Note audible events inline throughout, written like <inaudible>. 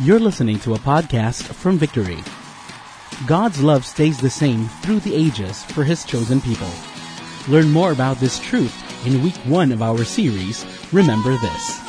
You're listening to a podcast from Victory. God's love stays the same through the ages for His chosen people. Learn more about this truth in week one of our series, Remember This.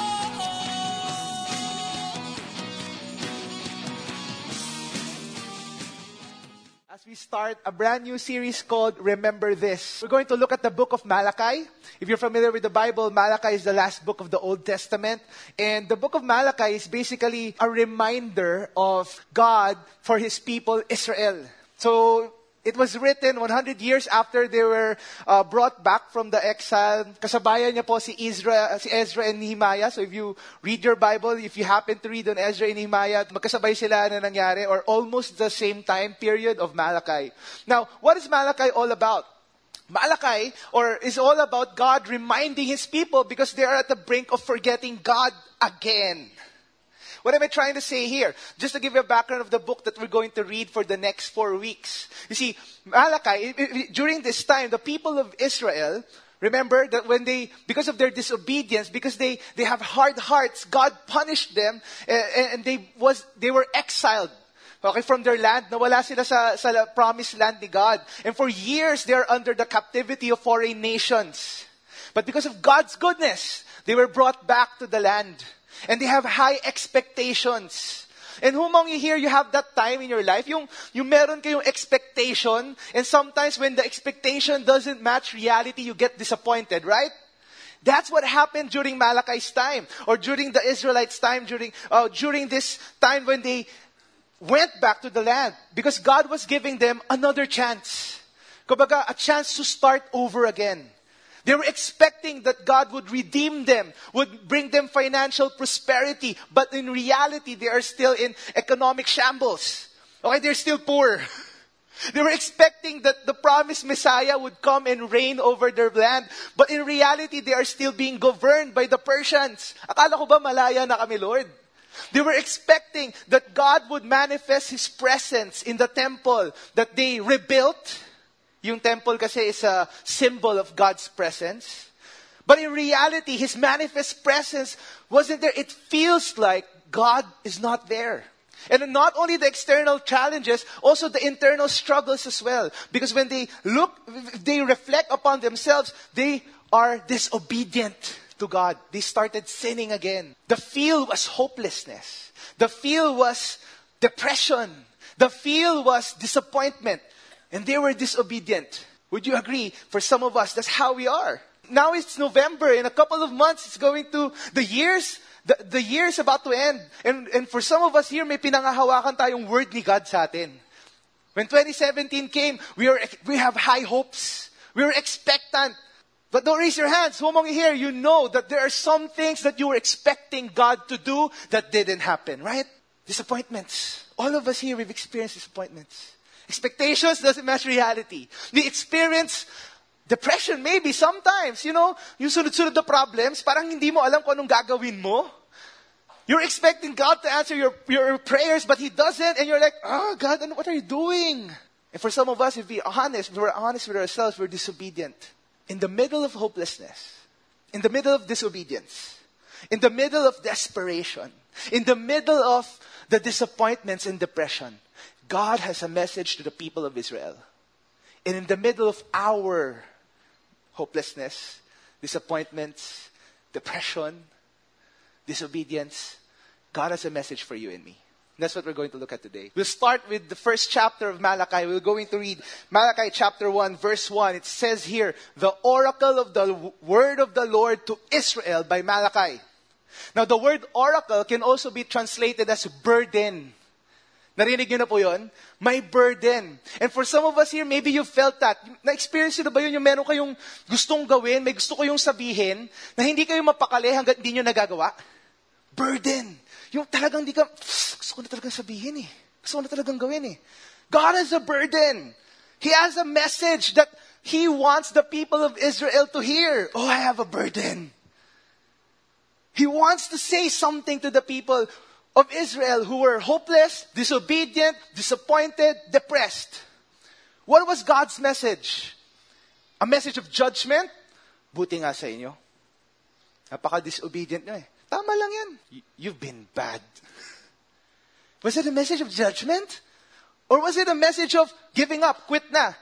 Start a brand new series called Remember This, we're going to look at the book of Malachi. If you're familiar with the Bible, Malachi is the last book of the Old Testament. And the book of Malachi is basically a reminder of God for his people, Israel. So, it was written 100 years after they were uh, brought back from the exile. Kasabayan niya po si Ezra, si Ezra and Nehemiah. So if you read your Bible, if you happen to read on Ezra and Nehemiah, magkasabay sila na nangyari or almost the same time period of Malachi. Now, what is Malachi all about? Malachi or is all about God reminding his people because they are at the brink of forgetting God again. What am I trying to say here? Just to give you a background of the book that we're going to read for the next four weeks. You see, Malachi, during this time, the people of Israel, remember that when they, because of their disobedience, because they, they have hard hearts, God punished them and, and they was, they were exiled. Okay, from their land, nawala sila sa, sa promised land ni God. And for years, they are under the captivity of foreign nations. But because of God's goodness, they were brought back to the land. And they have high expectations. And who among you here, you have that time in your life, yung, yung meron kayong expectation, and sometimes when the expectation doesn't match reality, you get disappointed, right? That's what happened during Malachi's time, or during the Israelites' time, during, uh, during this time when they went back to the land, because God was giving them another chance. Kumbaga, a chance to start over again. They were expecting that God would redeem them, would bring them financial prosperity, but in reality, they are still in economic shambles. Okay, they're still poor. <laughs> They were expecting that the promised Messiah would come and reign over their land, but in reality, they are still being governed by the Persians. Akala ko ba malaya na kami, Lord? They were expecting that God would manifest His presence in the temple that they rebuilt, yung temple kasi is a symbol of God's presence. But in reality, His manifest presence wasn't there. It feels like God is not there. And not only the external challenges, also the internal struggles as well. Because when they look, they reflect upon themselves, they are disobedient to God. They started sinning again. The feel was hopelessness. The feel was depression. The feel was disappointment. And they were disobedient. Would you agree? For some of us, that's how we are. Now it's November. In a couple of months, it's going to, the years, the, the year is about to end. And, and for some of us here, may pinangahawakan tayong word ni God sa atin. When 2017 came, we, are, we have high hopes. We were expectant. But don't raise your hands. Who among you here, you know that there are some things that you were expecting God to do that didn't happen, right? Disappointments. All of us here, we've experienced disappointments. Expectations doesn't match reality. We experience depression maybe sometimes, you know, yung sunod-sunod na problems, parang hindi mo alam kung anong gagawin mo. You're expecting God to answer your, your prayers, but He doesn't, and you're like, oh, God, what are you doing? And for some of us, if we're honest, if we're honest with ourselves, we're disobedient. In the middle of hopelessness, in the middle of disobedience, in the middle of desperation, in the middle of the disappointments and depression, God has a message to the people of Israel. And in the middle of our hopelessness, disappointments, depression, disobedience, God has a message for you and me. That's what we're going to look at today. We'll start with the first chapter of Malachi. We're going to read Malachi chapter 1, verse 1. It says here, the oracle of the word of the Lord to Israel by Malachi. Now, the word oracle can also be translated as burden. Narinig niyo na po yun? May burden. And for some of us here, maybe you felt that. Na-experience nyo na ba yun? Yung meron kayong gustong gawin, may gusto kayong sabihin, na hindi kayo mapakali hanggang hindi nyo nagagawa? Burden. Yung talagang di ka, gusto ko na talagang sabihin eh. Gusto ko na talagang gawin eh. God has a burden. He has a message that He wants the people of Israel to hear. Oh, I have a burden. He wants to say something to the people of Israel who were hopeless, disobedient, disappointed, depressed. What was God's message? A message of judgment? Buti nga sa inyo. Napaka-disobedient nyo eh. Tama lang yan. You've been bad. Was it a message of judgment? Or was it a message of giving up, quit na?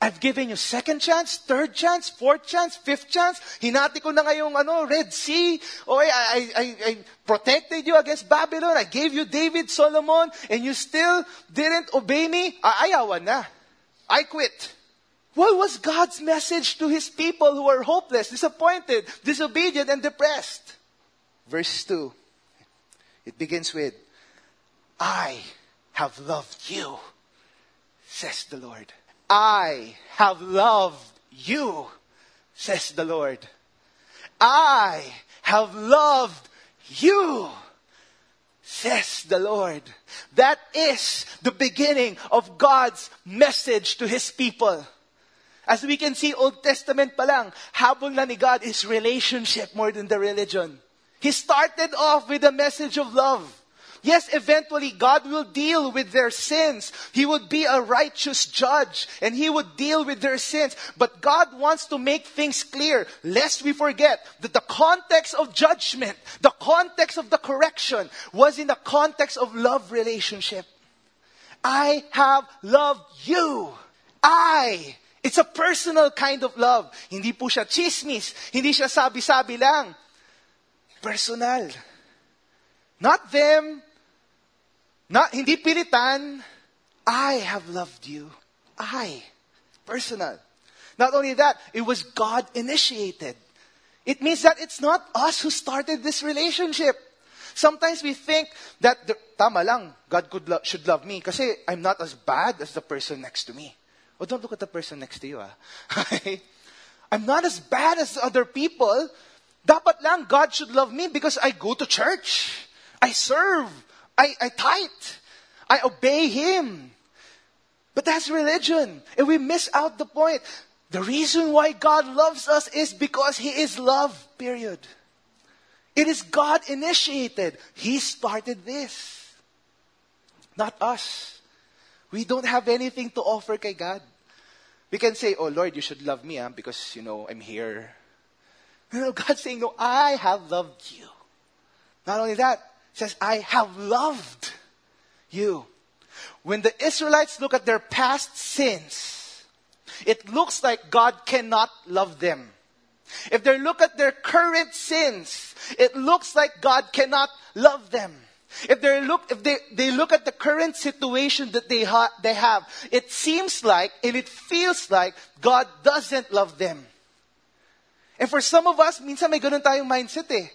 I've given you second chance, third chance, fourth chance, fifth chance. Hinati ko na ngayong ano, Red Sea. Oi, I I protected you against Babylon. I gave you David, Solomon, and you still didn't obey me. Ayawan na. I quit. What was God's message to his people who are hopeless, disappointed, disobedient, and depressed? Verse 2. It begins with, I have loved you, says the Lord. I have loved you, says the Lord. I have loved you, says the Lord. That is the beginning of God's message to His people. As we can see, Old Testament pa lang, habol na ni God is relationship more than the religion. He started off with a message of love. Yes, eventually God will deal with their sins. He would be a righteous judge and He would deal with their sins. But God wants to make things clear, lest we forget that the context of judgment, the context of the correction was in the context of love relationship. I have loved you. I. It's a personal kind of love. Hindi po siya chismis. Hindi siya sabi-sabi lang. Personal. Not them, not, hindi pilitan. I have loved you. I. Personal. Not only that, it was God initiated. It means that it's not us who started this relationship. Sometimes we think that, the, tama lang, God could lo- should love me kasi I'm not as bad as the person next to me. Oh, don't look at the person next to you, ah. <laughs> I'm not as bad as other people. Dapat lang, God should love me because I go to church. I serve. I, I tithe. I obey Him. But that's religion. And we miss out the point. The reason why God loves us is because He is love, period. It is God initiated. He started this. Not us. We don't have anything to offer kay God. We can say, oh Lord, you should love me huh? because, you know, I'm here. <laughs> No, God's saying, no, I have loved you. Not only that, says, I have loved you. When the Israelites look at their past sins, it looks like God cannot love them. If they look at their current sins, it looks like God cannot love them. If they look, if they, they look at the current situation that they, ha, they have, it seems like and it feels like God doesn't love them. And for some of us, minsan may ganun tayong mindset eh.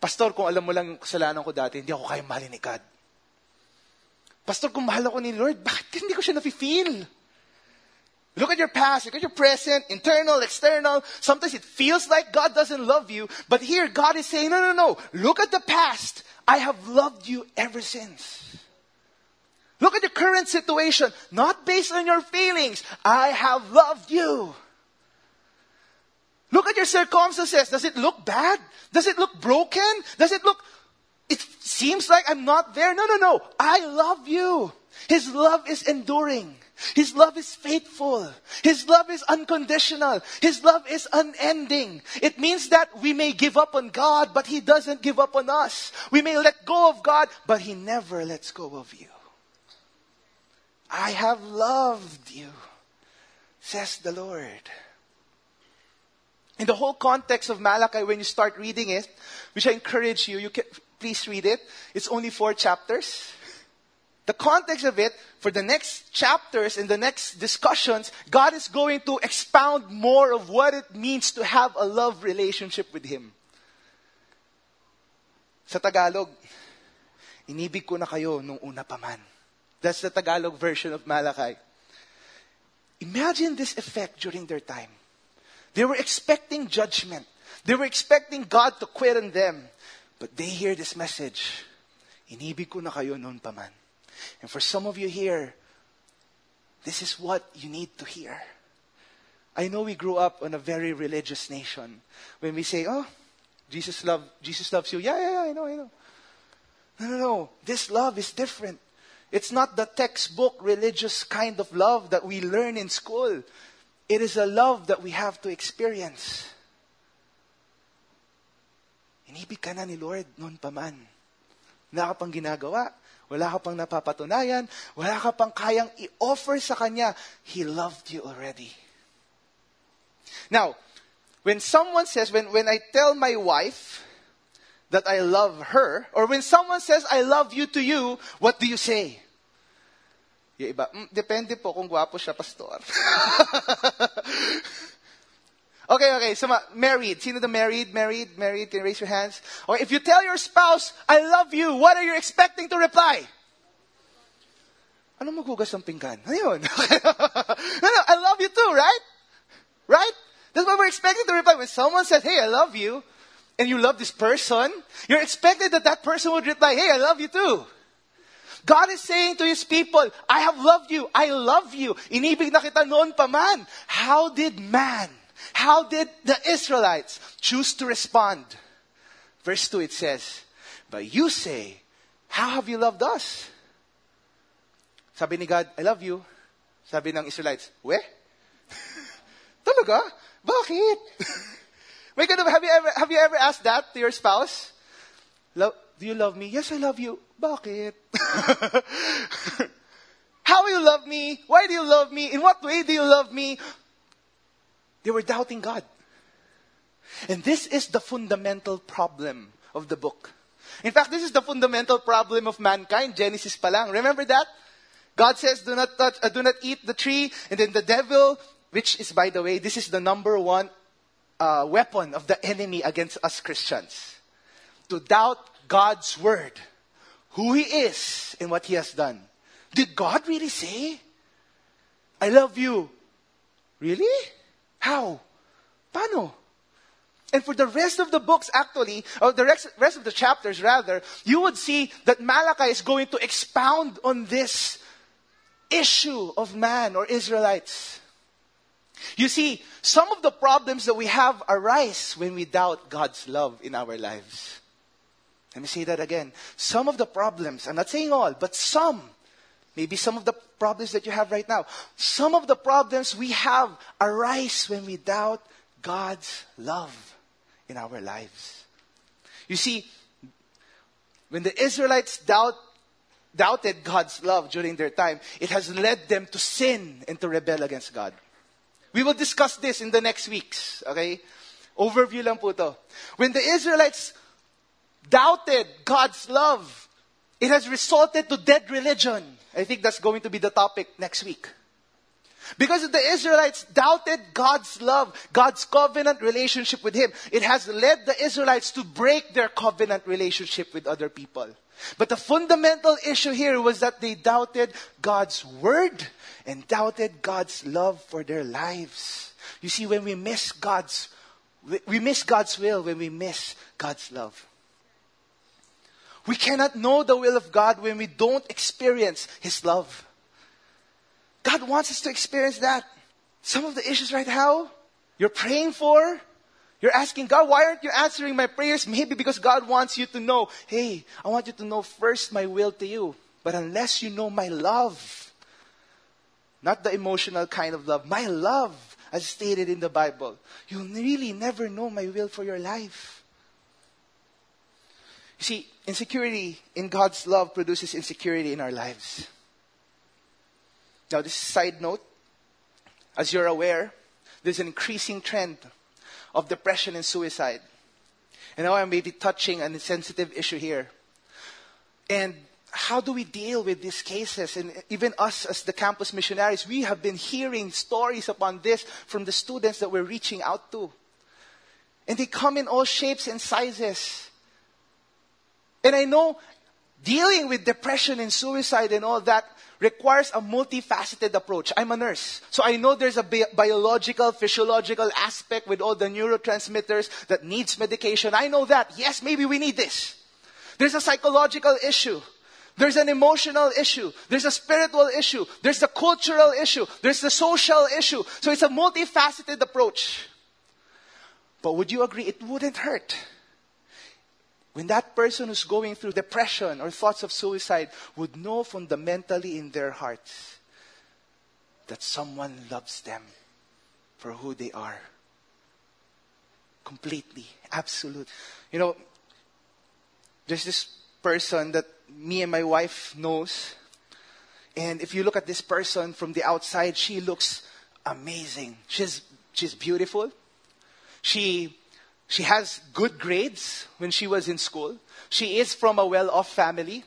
Pastor, kung alam mo lang kasalanan ko dati, hindi ako kaya mahalin ni God. Pastor, kung mahal ako ni Lord, bakit hindi ko siya nafe-feel? Look at your past, look at your present, internal, external. Sometimes it feels like God doesn't love you, but here God is saying, no, no, no. Look at the past. I have loved you ever since. Look at the current situation, not based on your feelings. I have loved you. Look at your circumstances. Does it look bad? Does it look broken? Does it look, it seems like I'm not there? No, no, no. I love you. His love is enduring. His love is faithful. His love is unconditional. His love is unending. It means that we may give up on God, but He doesn't give up on us. We may let go of God, but He never lets go of you. I have loved you, says the Lord. In the whole context of Malachi, when you start reading it, which I encourage you, you can please read it. It's only four chapters. The context of it, for the next chapters and the next discussions, God is going to expound more of what it means to have a love relationship with Him. Sa Tagalog, inibig ko na kayo nung una pa man. That's the Tagalog version of Malachi. Imagine this effect during their time. They were expecting judgment. They were expecting God to quit on them. But they hear this message. Inibig ko na kayo noon pa man. And for some of you here, this is what you need to hear. I know we grew up in a very religious nation. When we say, oh, Jesus love, Jesus loves you. Yeah, yeah, yeah, I know, I know. No, no, no. This love is different. It's not the textbook religious kind of love that we learn in school. It is a love that we have to experience. Inibig ka na ni Lord noon pa man. Wala ka pang ginagawa. Wala ka pang napapatunayan. Wala ka pang kayang i-offer sa Kanya. He loved you already. Now, when someone says, when, when I tell my wife that I love her, or when someone says, I love you to you, what do you say? Yung iba, mm, depende po kung gwapo siya, pastor. <laughs> okay, okay, so married. Sino the married? Married? Married? Can you raise your hands? Or if you tell your spouse, I love you, what are you expecting to reply? Ano maghugas ng pinggan? Ano <laughs> no, no, I love you too, right? Right? That's what we're expecting to reply. When someone says, hey, I love you, and you love this person, you're expecting that that person would reply, hey, I love you too. God is saying to His people, I have loved you. I love you. Inibig na kita noon pa man. How did man, how did the Israelites choose to respond? Verse 2 it says, But you say, How have you loved us? Sabi ni God, I love you. Sabi ng Israelites, We? <laughs> Talaga? Bakit? <laughs> Wait, have you ever have you ever asked that to your spouse? Love, do you love me? Yes, I love you. Bakit? <laughs> How you love me? Why do you love me? In what way do you love me? They were doubting God. And this is the fundamental problem of the book. In fact, this is the fundamental problem of mankind. Genesis palang. Remember that? God says, do not touch, uh, do not eat the tree. And then the devil which is, by the way, this is the number one uh, weapon of the enemy against us Christians. To doubt God's word, who He is, and what He has done. Did God really say, I love you? Really? How? Paano? And for the rest of the books, actually, or the rest of the chapters, rather, you would see that Malachi is going to expound on this issue of man or Israelites. You see, some of the problems that we have arise when we doubt God's love in our lives. Let me say that again. Some of the problems, I'm not saying all, but some, maybe some of the problems that you have right now, some of the problems we have arise when we doubt God's love in our lives. You see, when the Israelites doubt, doubted God's love during their time, it has led them to sin and to rebel against God. We will discuss this in the next weeks. Okay? Overview lang po to. When the Israelites doubted God's love, it has resulted to dead religion. I think that's going to be the topic next week. Because the Israelites doubted God's love, God's covenant relationship with Him, it has led the Israelites to break their covenant relationship with other people. But the fundamental issue here was that they doubted God's word and doubted God's love for their lives. You see, when we miss God's, we miss God's will when we miss God's love. We cannot know the will of God when we don't experience His love. God wants us to experience that. Some of the issues right now you're praying for, you're asking God, why aren't you answering my prayers? Maybe because God wants you to know, hey, I want you to know first my will to you. But unless you know my love, not the emotional kind of love. My love, as stated in the Bible. You'll really never know my will for your life. You see, insecurity in God's love produces insecurity in our lives. Now, this side note. As you're aware, there's an increasing trend of depression and suicide. And now I may be touching on a sensitive issue here. And how do we deal with these cases? And even us as the campus missionaries, we have been hearing stories upon this from the students that we're reaching out to. And they come in all shapes and sizes. And I know dealing with depression and suicide and all that requires a multifaceted approach. I'm a nurse, so I know there's a bi- biological, physiological aspect with all the neurotransmitters that needs medication. I know that. Yes, maybe we need this. There's a psychological issue. There's an emotional issue. There's a spiritual issue. There's a cultural issue. There's the social issue. So it's a multifaceted approach. But would you agree it wouldn't hurt? When that person who's going through depression or thoughts of suicide would know fundamentally in their hearts that someone loves them for who they are. Completely, absolute. You know, there's this person that me and my wife knows. And if you look at this person from the outside, she looks amazing. She's, she's beautiful. She, she has good grades when she was in school. She is from a well off family.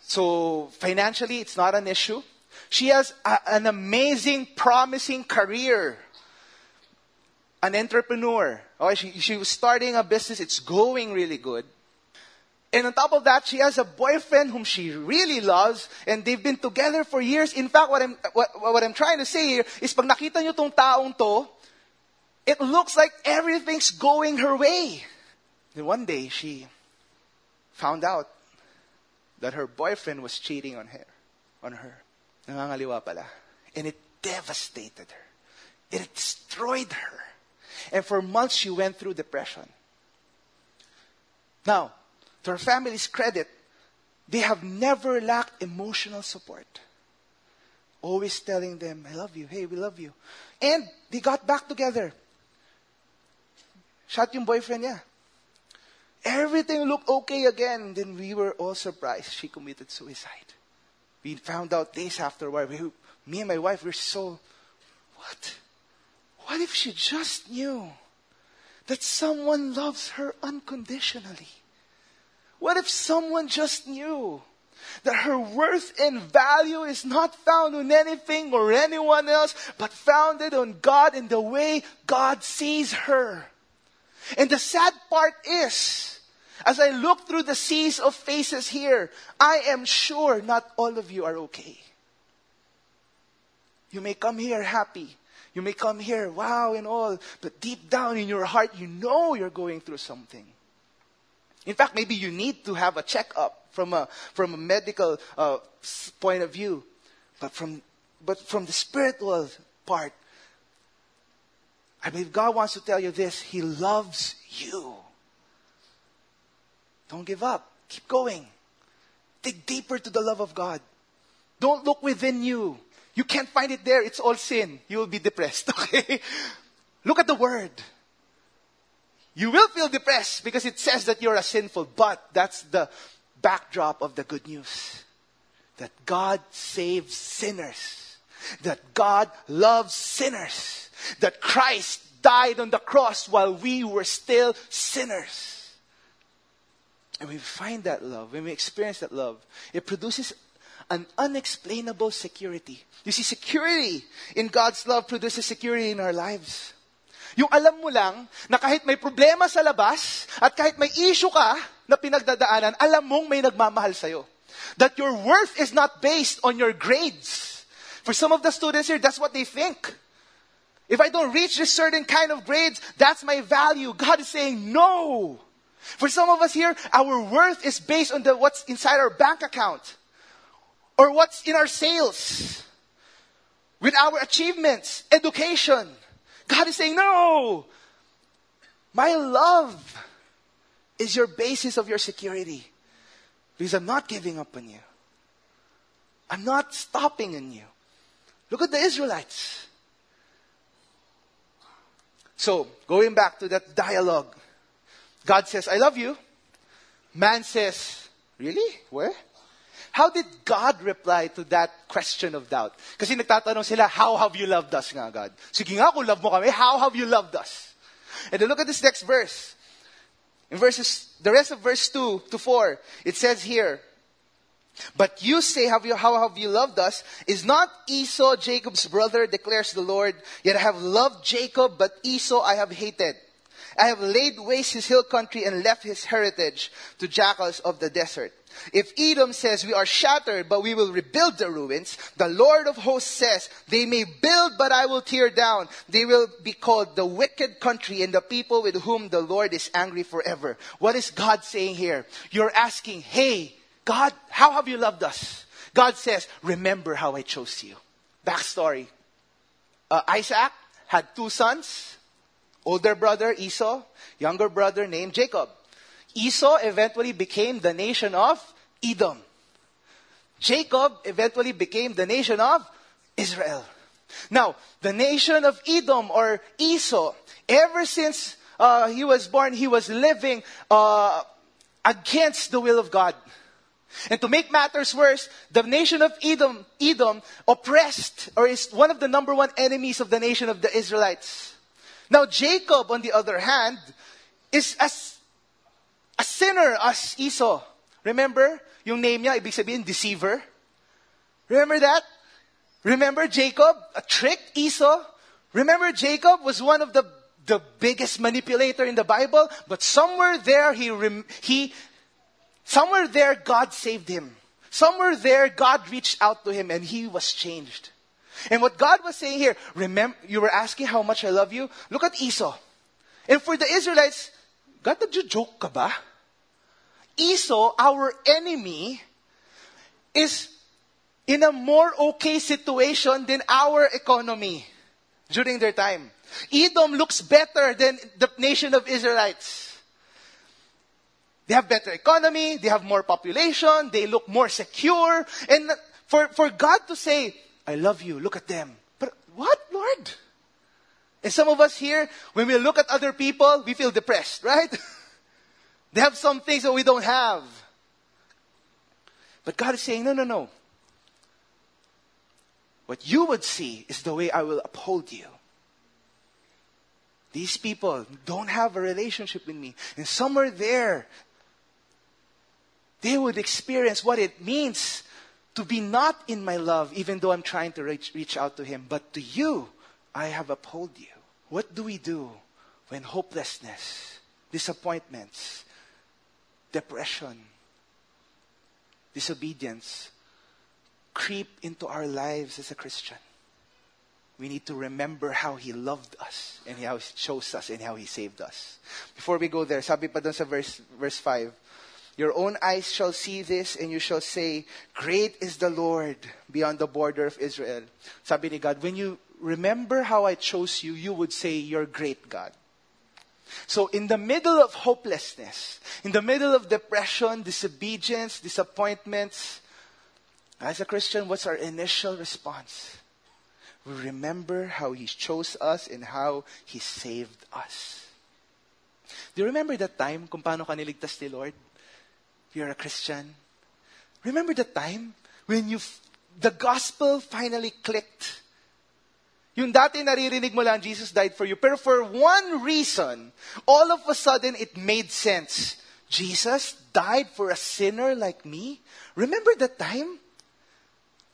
So financially, it's not an issue. She has a, an amazing, promising career. An entrepreneur. Oh, she, she was starting a business. It's going really good. And on top of that, she has a boyfriend whom she really loves, and they've been together for years. In fact, what I'm, what, what I'm trying to say here is pag nakita nyo tong taong to, it looks like everything's going her way. Then one day, she found out that her boyfriend was cheating on her. On her. Pala. And it devastated her. It destroyed her. And for months, she went through depression. Now, to her family's credit, they have never lacked emotional support. Always telling them, I love you. Hey, we love you. And they got back together. Shot yung boyfriend niya. Everything looked okay again. Then we were all surprised. She committed suicide. We found out days afterward. We, me and my wife were so, what? What if she just knew that someone loves her unconditionally? What if someone just knew that her worth and value is not found on anything or anyone else, but founded on God and the way God sees her? And the sad part is, as I look through the seas of faces here, I am sure not all of you are okay. You may come here happy. You may come here, wow, and all, but deep down in your heart, you know you're going through something. In fact, maybe you need to have a checkup from a, from a medical uh, point of view. But from, but from the spiritual part, I believe God wants to tell you this He loves you. Don't give up. Keep going. Dig deeper to the love of God. Don't look within you. You can't find it there. It's all sin. You will be depressed. <laughs> Okay? Look at the Word. You will feel depressed because it says that you're a sinful, but that's the backdrop of the good news. That God saves sinners. That God loves sinners. That Christ died on the cross while we were still sinners. And we find that love, when we experience that love, it produces an unexplainable security. You see, security in God's love produces security in our lives. Yung alam mo lang na kahit may problema sa labas at kahit may issue ka na pinagdadaanan, alam mong may nagmamahal sa'yo. That your worth is not based on your grades. For some of the students here, that's what they think. If I don't reach this certain kind of grades, that's my value. God is saying no. For some of us here, our worth is based on the, what's inside our bank account or what's in our sales, with our achievements, education. God is saying, no! My love is your basis of your security. Because I'm not giving up on you. I'm not stopping on you. Look at the Israelites. So, going back to that dialogue, God says, I love you. Man says, Really? Where? How did God reply to that question of doubt? Kasi nagtatanong sila, how have you loved us nga, God? Sige nga, kung love mo kami, how have you loved us? And then look at this next verse. In verses, the rest of verse 2 to 4, it says here, but you say, have you, how have you loved us? Is not Esau Jacob's brother, declares the Lord. Yet I have loved Jacob, but Esau I have hated. I have laid waste his hill country and left his heritage to jackals of the desert. If Edom says, We are shattered, but we will rebuild the ruins, the Lord of hosts says, They may build, but I will tear down. They will be called the wicked country and the people with whom the Lord is angry forever. What is God saying here? You're asking, Hey, God, how have you loved us? God says, Remember how I chose you. Backstory uh, Isaac had two sons older brother Esau, younger brother named Jacob. Esau eventually became the nation of Edom. Jacob eventually became the nation of Israel. Now, the nation of Edom or Esau, ever since uh, he was born, he was living uh, against the will of God. And to make matters worse, the nation of Edom, Edom oppressed or is one of the number one enemies of the nation of the Israelites. Now Jacob, on the other hand, is as a sinner as Esau. Remember, yung name niya, ibig sabihin, deceiver. Remember that? Remember Jacob, tricked Esau? Remember Jacob was one of the, the biggest manipulator in the Bible, but somewhere there he, he Somewhere there, God saved him. Somewhere there, God reached out to him and he was changed. And what God was saying here, remember, you were asking how much I love you? Look at Esau. And for the Israelites, God, did you joke ka ba? Esau, our enemy, is in a more okay situation than our economy during their time. Edom looks better than the nation of Israelites. They have better economy, they have more population, they look more secure. And for, for God to say, I love you, look at them. But what, Lord? And some of us here, when we look at other people, we feel depressed, right? <laughs> they have some things that we don't have. But God is saying, no, no, no. What you would see is the way I will uphold you. These people don't have a relationship with me. And somewhere there, they would experience what it means to be not in my love, even though I'm trying to reach, reach out to Him. But to you, I have upheld you. What do we do when hopelessness, disappointments, depression, disobedience creep into our lives as a Christian? We need to remember how He loved us and how He chose us and how He saved us. Before we go there, sabi pa dun sa verse, verse 5, your own eyes shall see this and you shall say, Great is the Lord beyond the border of Israel. Sabi ni God, when you remember how I chose you, you would say, You're great, God. So in the middle of hopelessness, in the middle of depression, disobedience, disappointments, as a Christian, what's our initial response? We remember how He chose us and how He saved us. Do you remember that time kung paano ka niligtas ni Lord? You're a Christian, remember the time when you the gospel finally clicked. Yung dati naririnig mo lang, Jesus died for you. Pero for one reason, all of a sudden it made sense. Jesus died for a sinner like me? Remember that time?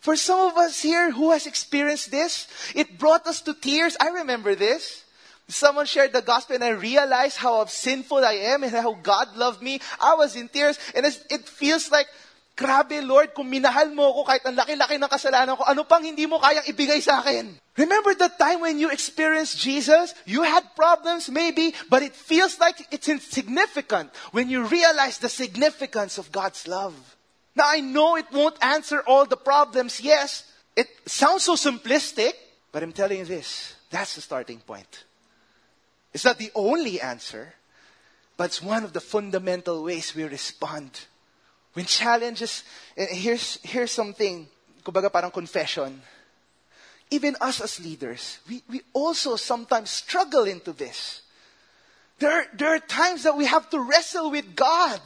For some of us here who has experienced this, it brought us to tears. I remember this. Someone shared the gospel and I realized how sinful I am and how God loved me. I was in tears and it feels like, grabe Lord, kung minahal mo ako kahit ang laki-laki ng kasalanan ko, ano pang hindi mo kayang ibigay sa akin? Remember the time when you experienced Jesus? You had problems maybe, but it feels like it's insignificant when you realize the significance of God's love. Now I know it won't answer all the problems, yes. It sounds so simplistic, but I'm telling you this, that's the starting point. It's not the only answer, but it's one of the fundamental ways we respond. When challenges, eh, here's, here's something, kumbaga parang confession. Even us as leaders, we, we also sometimes struggle into this. There are, there are times that we have to wrestle with God.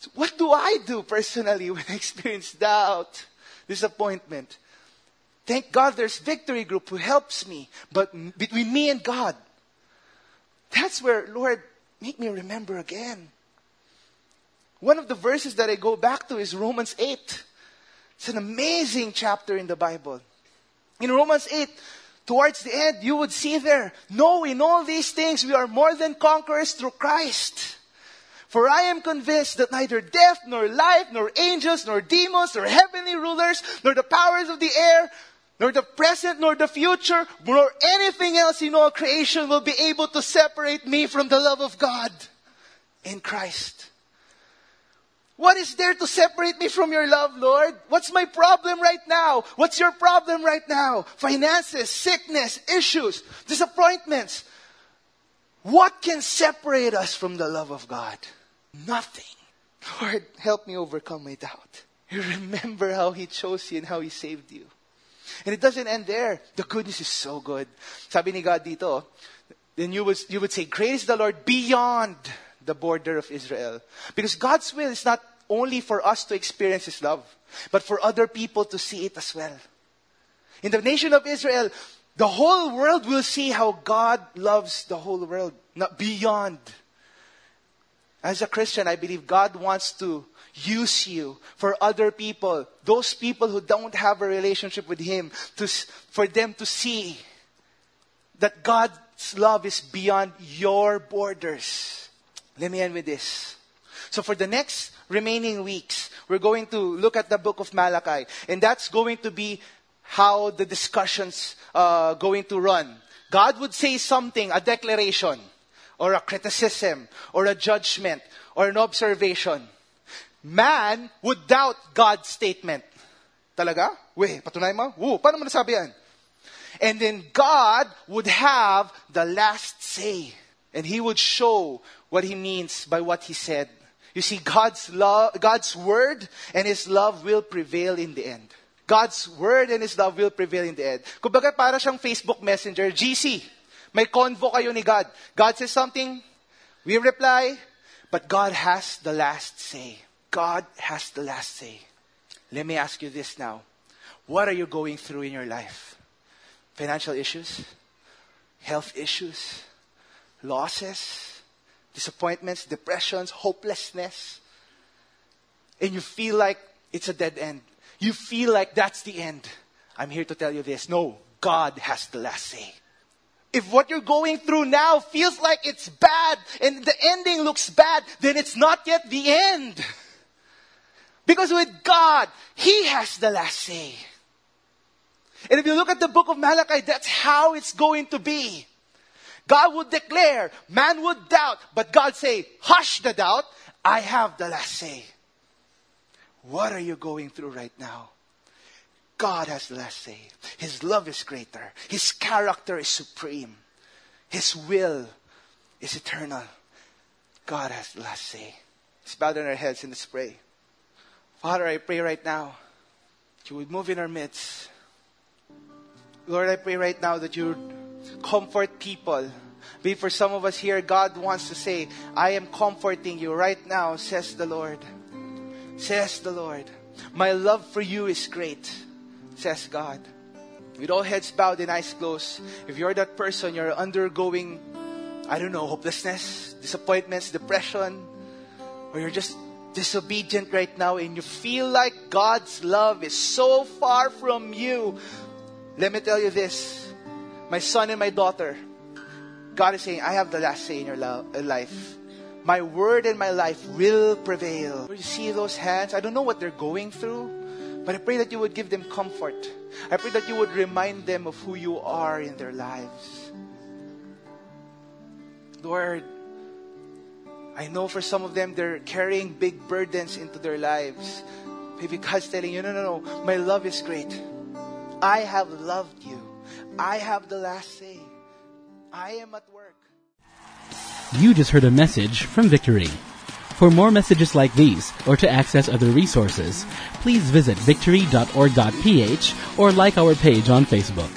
So what do I do personally <laughs> when I experience doubt, disappointment? Thank God there's Victory Group who helps me, but between me and God, that's where, Lord, make me remember again. One of the verses that I go back to is Romans 8. It's an amazing chapter in the Bible. In Romans 8, towards the end, you would see there, no, in all these things we are more than conquerors through Christ. For I am convinced that neither death, nor life, nor angels, nor demons, nor heavenly rulers, nor the powers of the air, nor the present, nor the future, nor anything else in all creation will be able to separate me from the love of God in Christ. What is there to separate me from your love, Lord? What's my problem right now? What's your problem right now? Finances, sickness, issues, disappointments. What can separate us from the love of God? Nothing. Lord, help me overcome my doubt. You <laughs> remember how He chose you and how He saved you. And it doesn't end there. The goodness is so good. Sabi ni God dito, then you would, you would say, Great is the Lord beyond the border of Israel. Because God's will is not only for us to experience His love, but for other people to see it as well. In the nation of Israel, the whole world will see how God loves the whole world, not beyond. As a Christian, I believe God wants to use you for other people, those people who don't have a relationship with Him, to, for them to see that God's love is beyond your borders. Let me end with this. So for the next remaining weeks, we're going to look at the book of Malachi, and that's going to be how the discussions uh, going to run. God would say something, a declaration, or a criticism, or a judgment, or an observation. Man would doubt God's statement. Talaga? Weh, patunay mo? Woo, paano mo nasabi yan? And then God would have the last say. And He would show what He means by what He said. You see, God's love, God's word and His love will prevail in the end. God's word and His love will prevail in the end. Kumbaga para siyang Facebook Messenger, GC. May convo kayo ni God. God says something, we reply, but God has the last say. God has the last say. Let me ask you this now. What are you going through in your life? Financial issues? Health issues? Losses? Disappointments? Depressions? Hopelessness? And you feel like it's a dead end. You feel like that's the end. I'm here to tell you this. No, God has the last say. If what you're going through now feels like it's bad and the ending looks bad, then it's not yet the end. Because with God, He has the last say. And if you look at the book of Malachi, that's how it's going to be. God would declare, man would doubt, but God say, hush the doubt, I have the last say. What are you going through right now? God has the last say. His love is greater. His character is supreme. His will is eternal. God has the last say. Let's bow down our heads and let's pray. Father, I pray right now that you would move in our midst. Lord, I pray right now that you comfort people. Be for some of us here, God wants to say, I am comforting you right now, says the Lord. Says the Lord. My love for you is great, says God. With all heads bowed and eyes closed, if you're that person, you're undergoing, I don't know, hopelessness, disappointments, depression, or you're just disobedient right now and you feel like God's love is so far from you, let me tell you this. My son and my daughter, God is saying, I have the last say in your lo- uh, life. My word and my life will prevail. You see those hands? I don't know what they're going through, but I pray that you would give them comfort. I pray that you would remind them of who you are in their lives. Lord, I know for some of them, they're carrying big burdens into their lives. Maybe God's telling you, no, no, no, my love is great. I have loved you. I have the last say. I am at work. You just heard a message from Victory. For more messages like these, or to access other resources, please visit victory.org.ph or like our page on Facebook.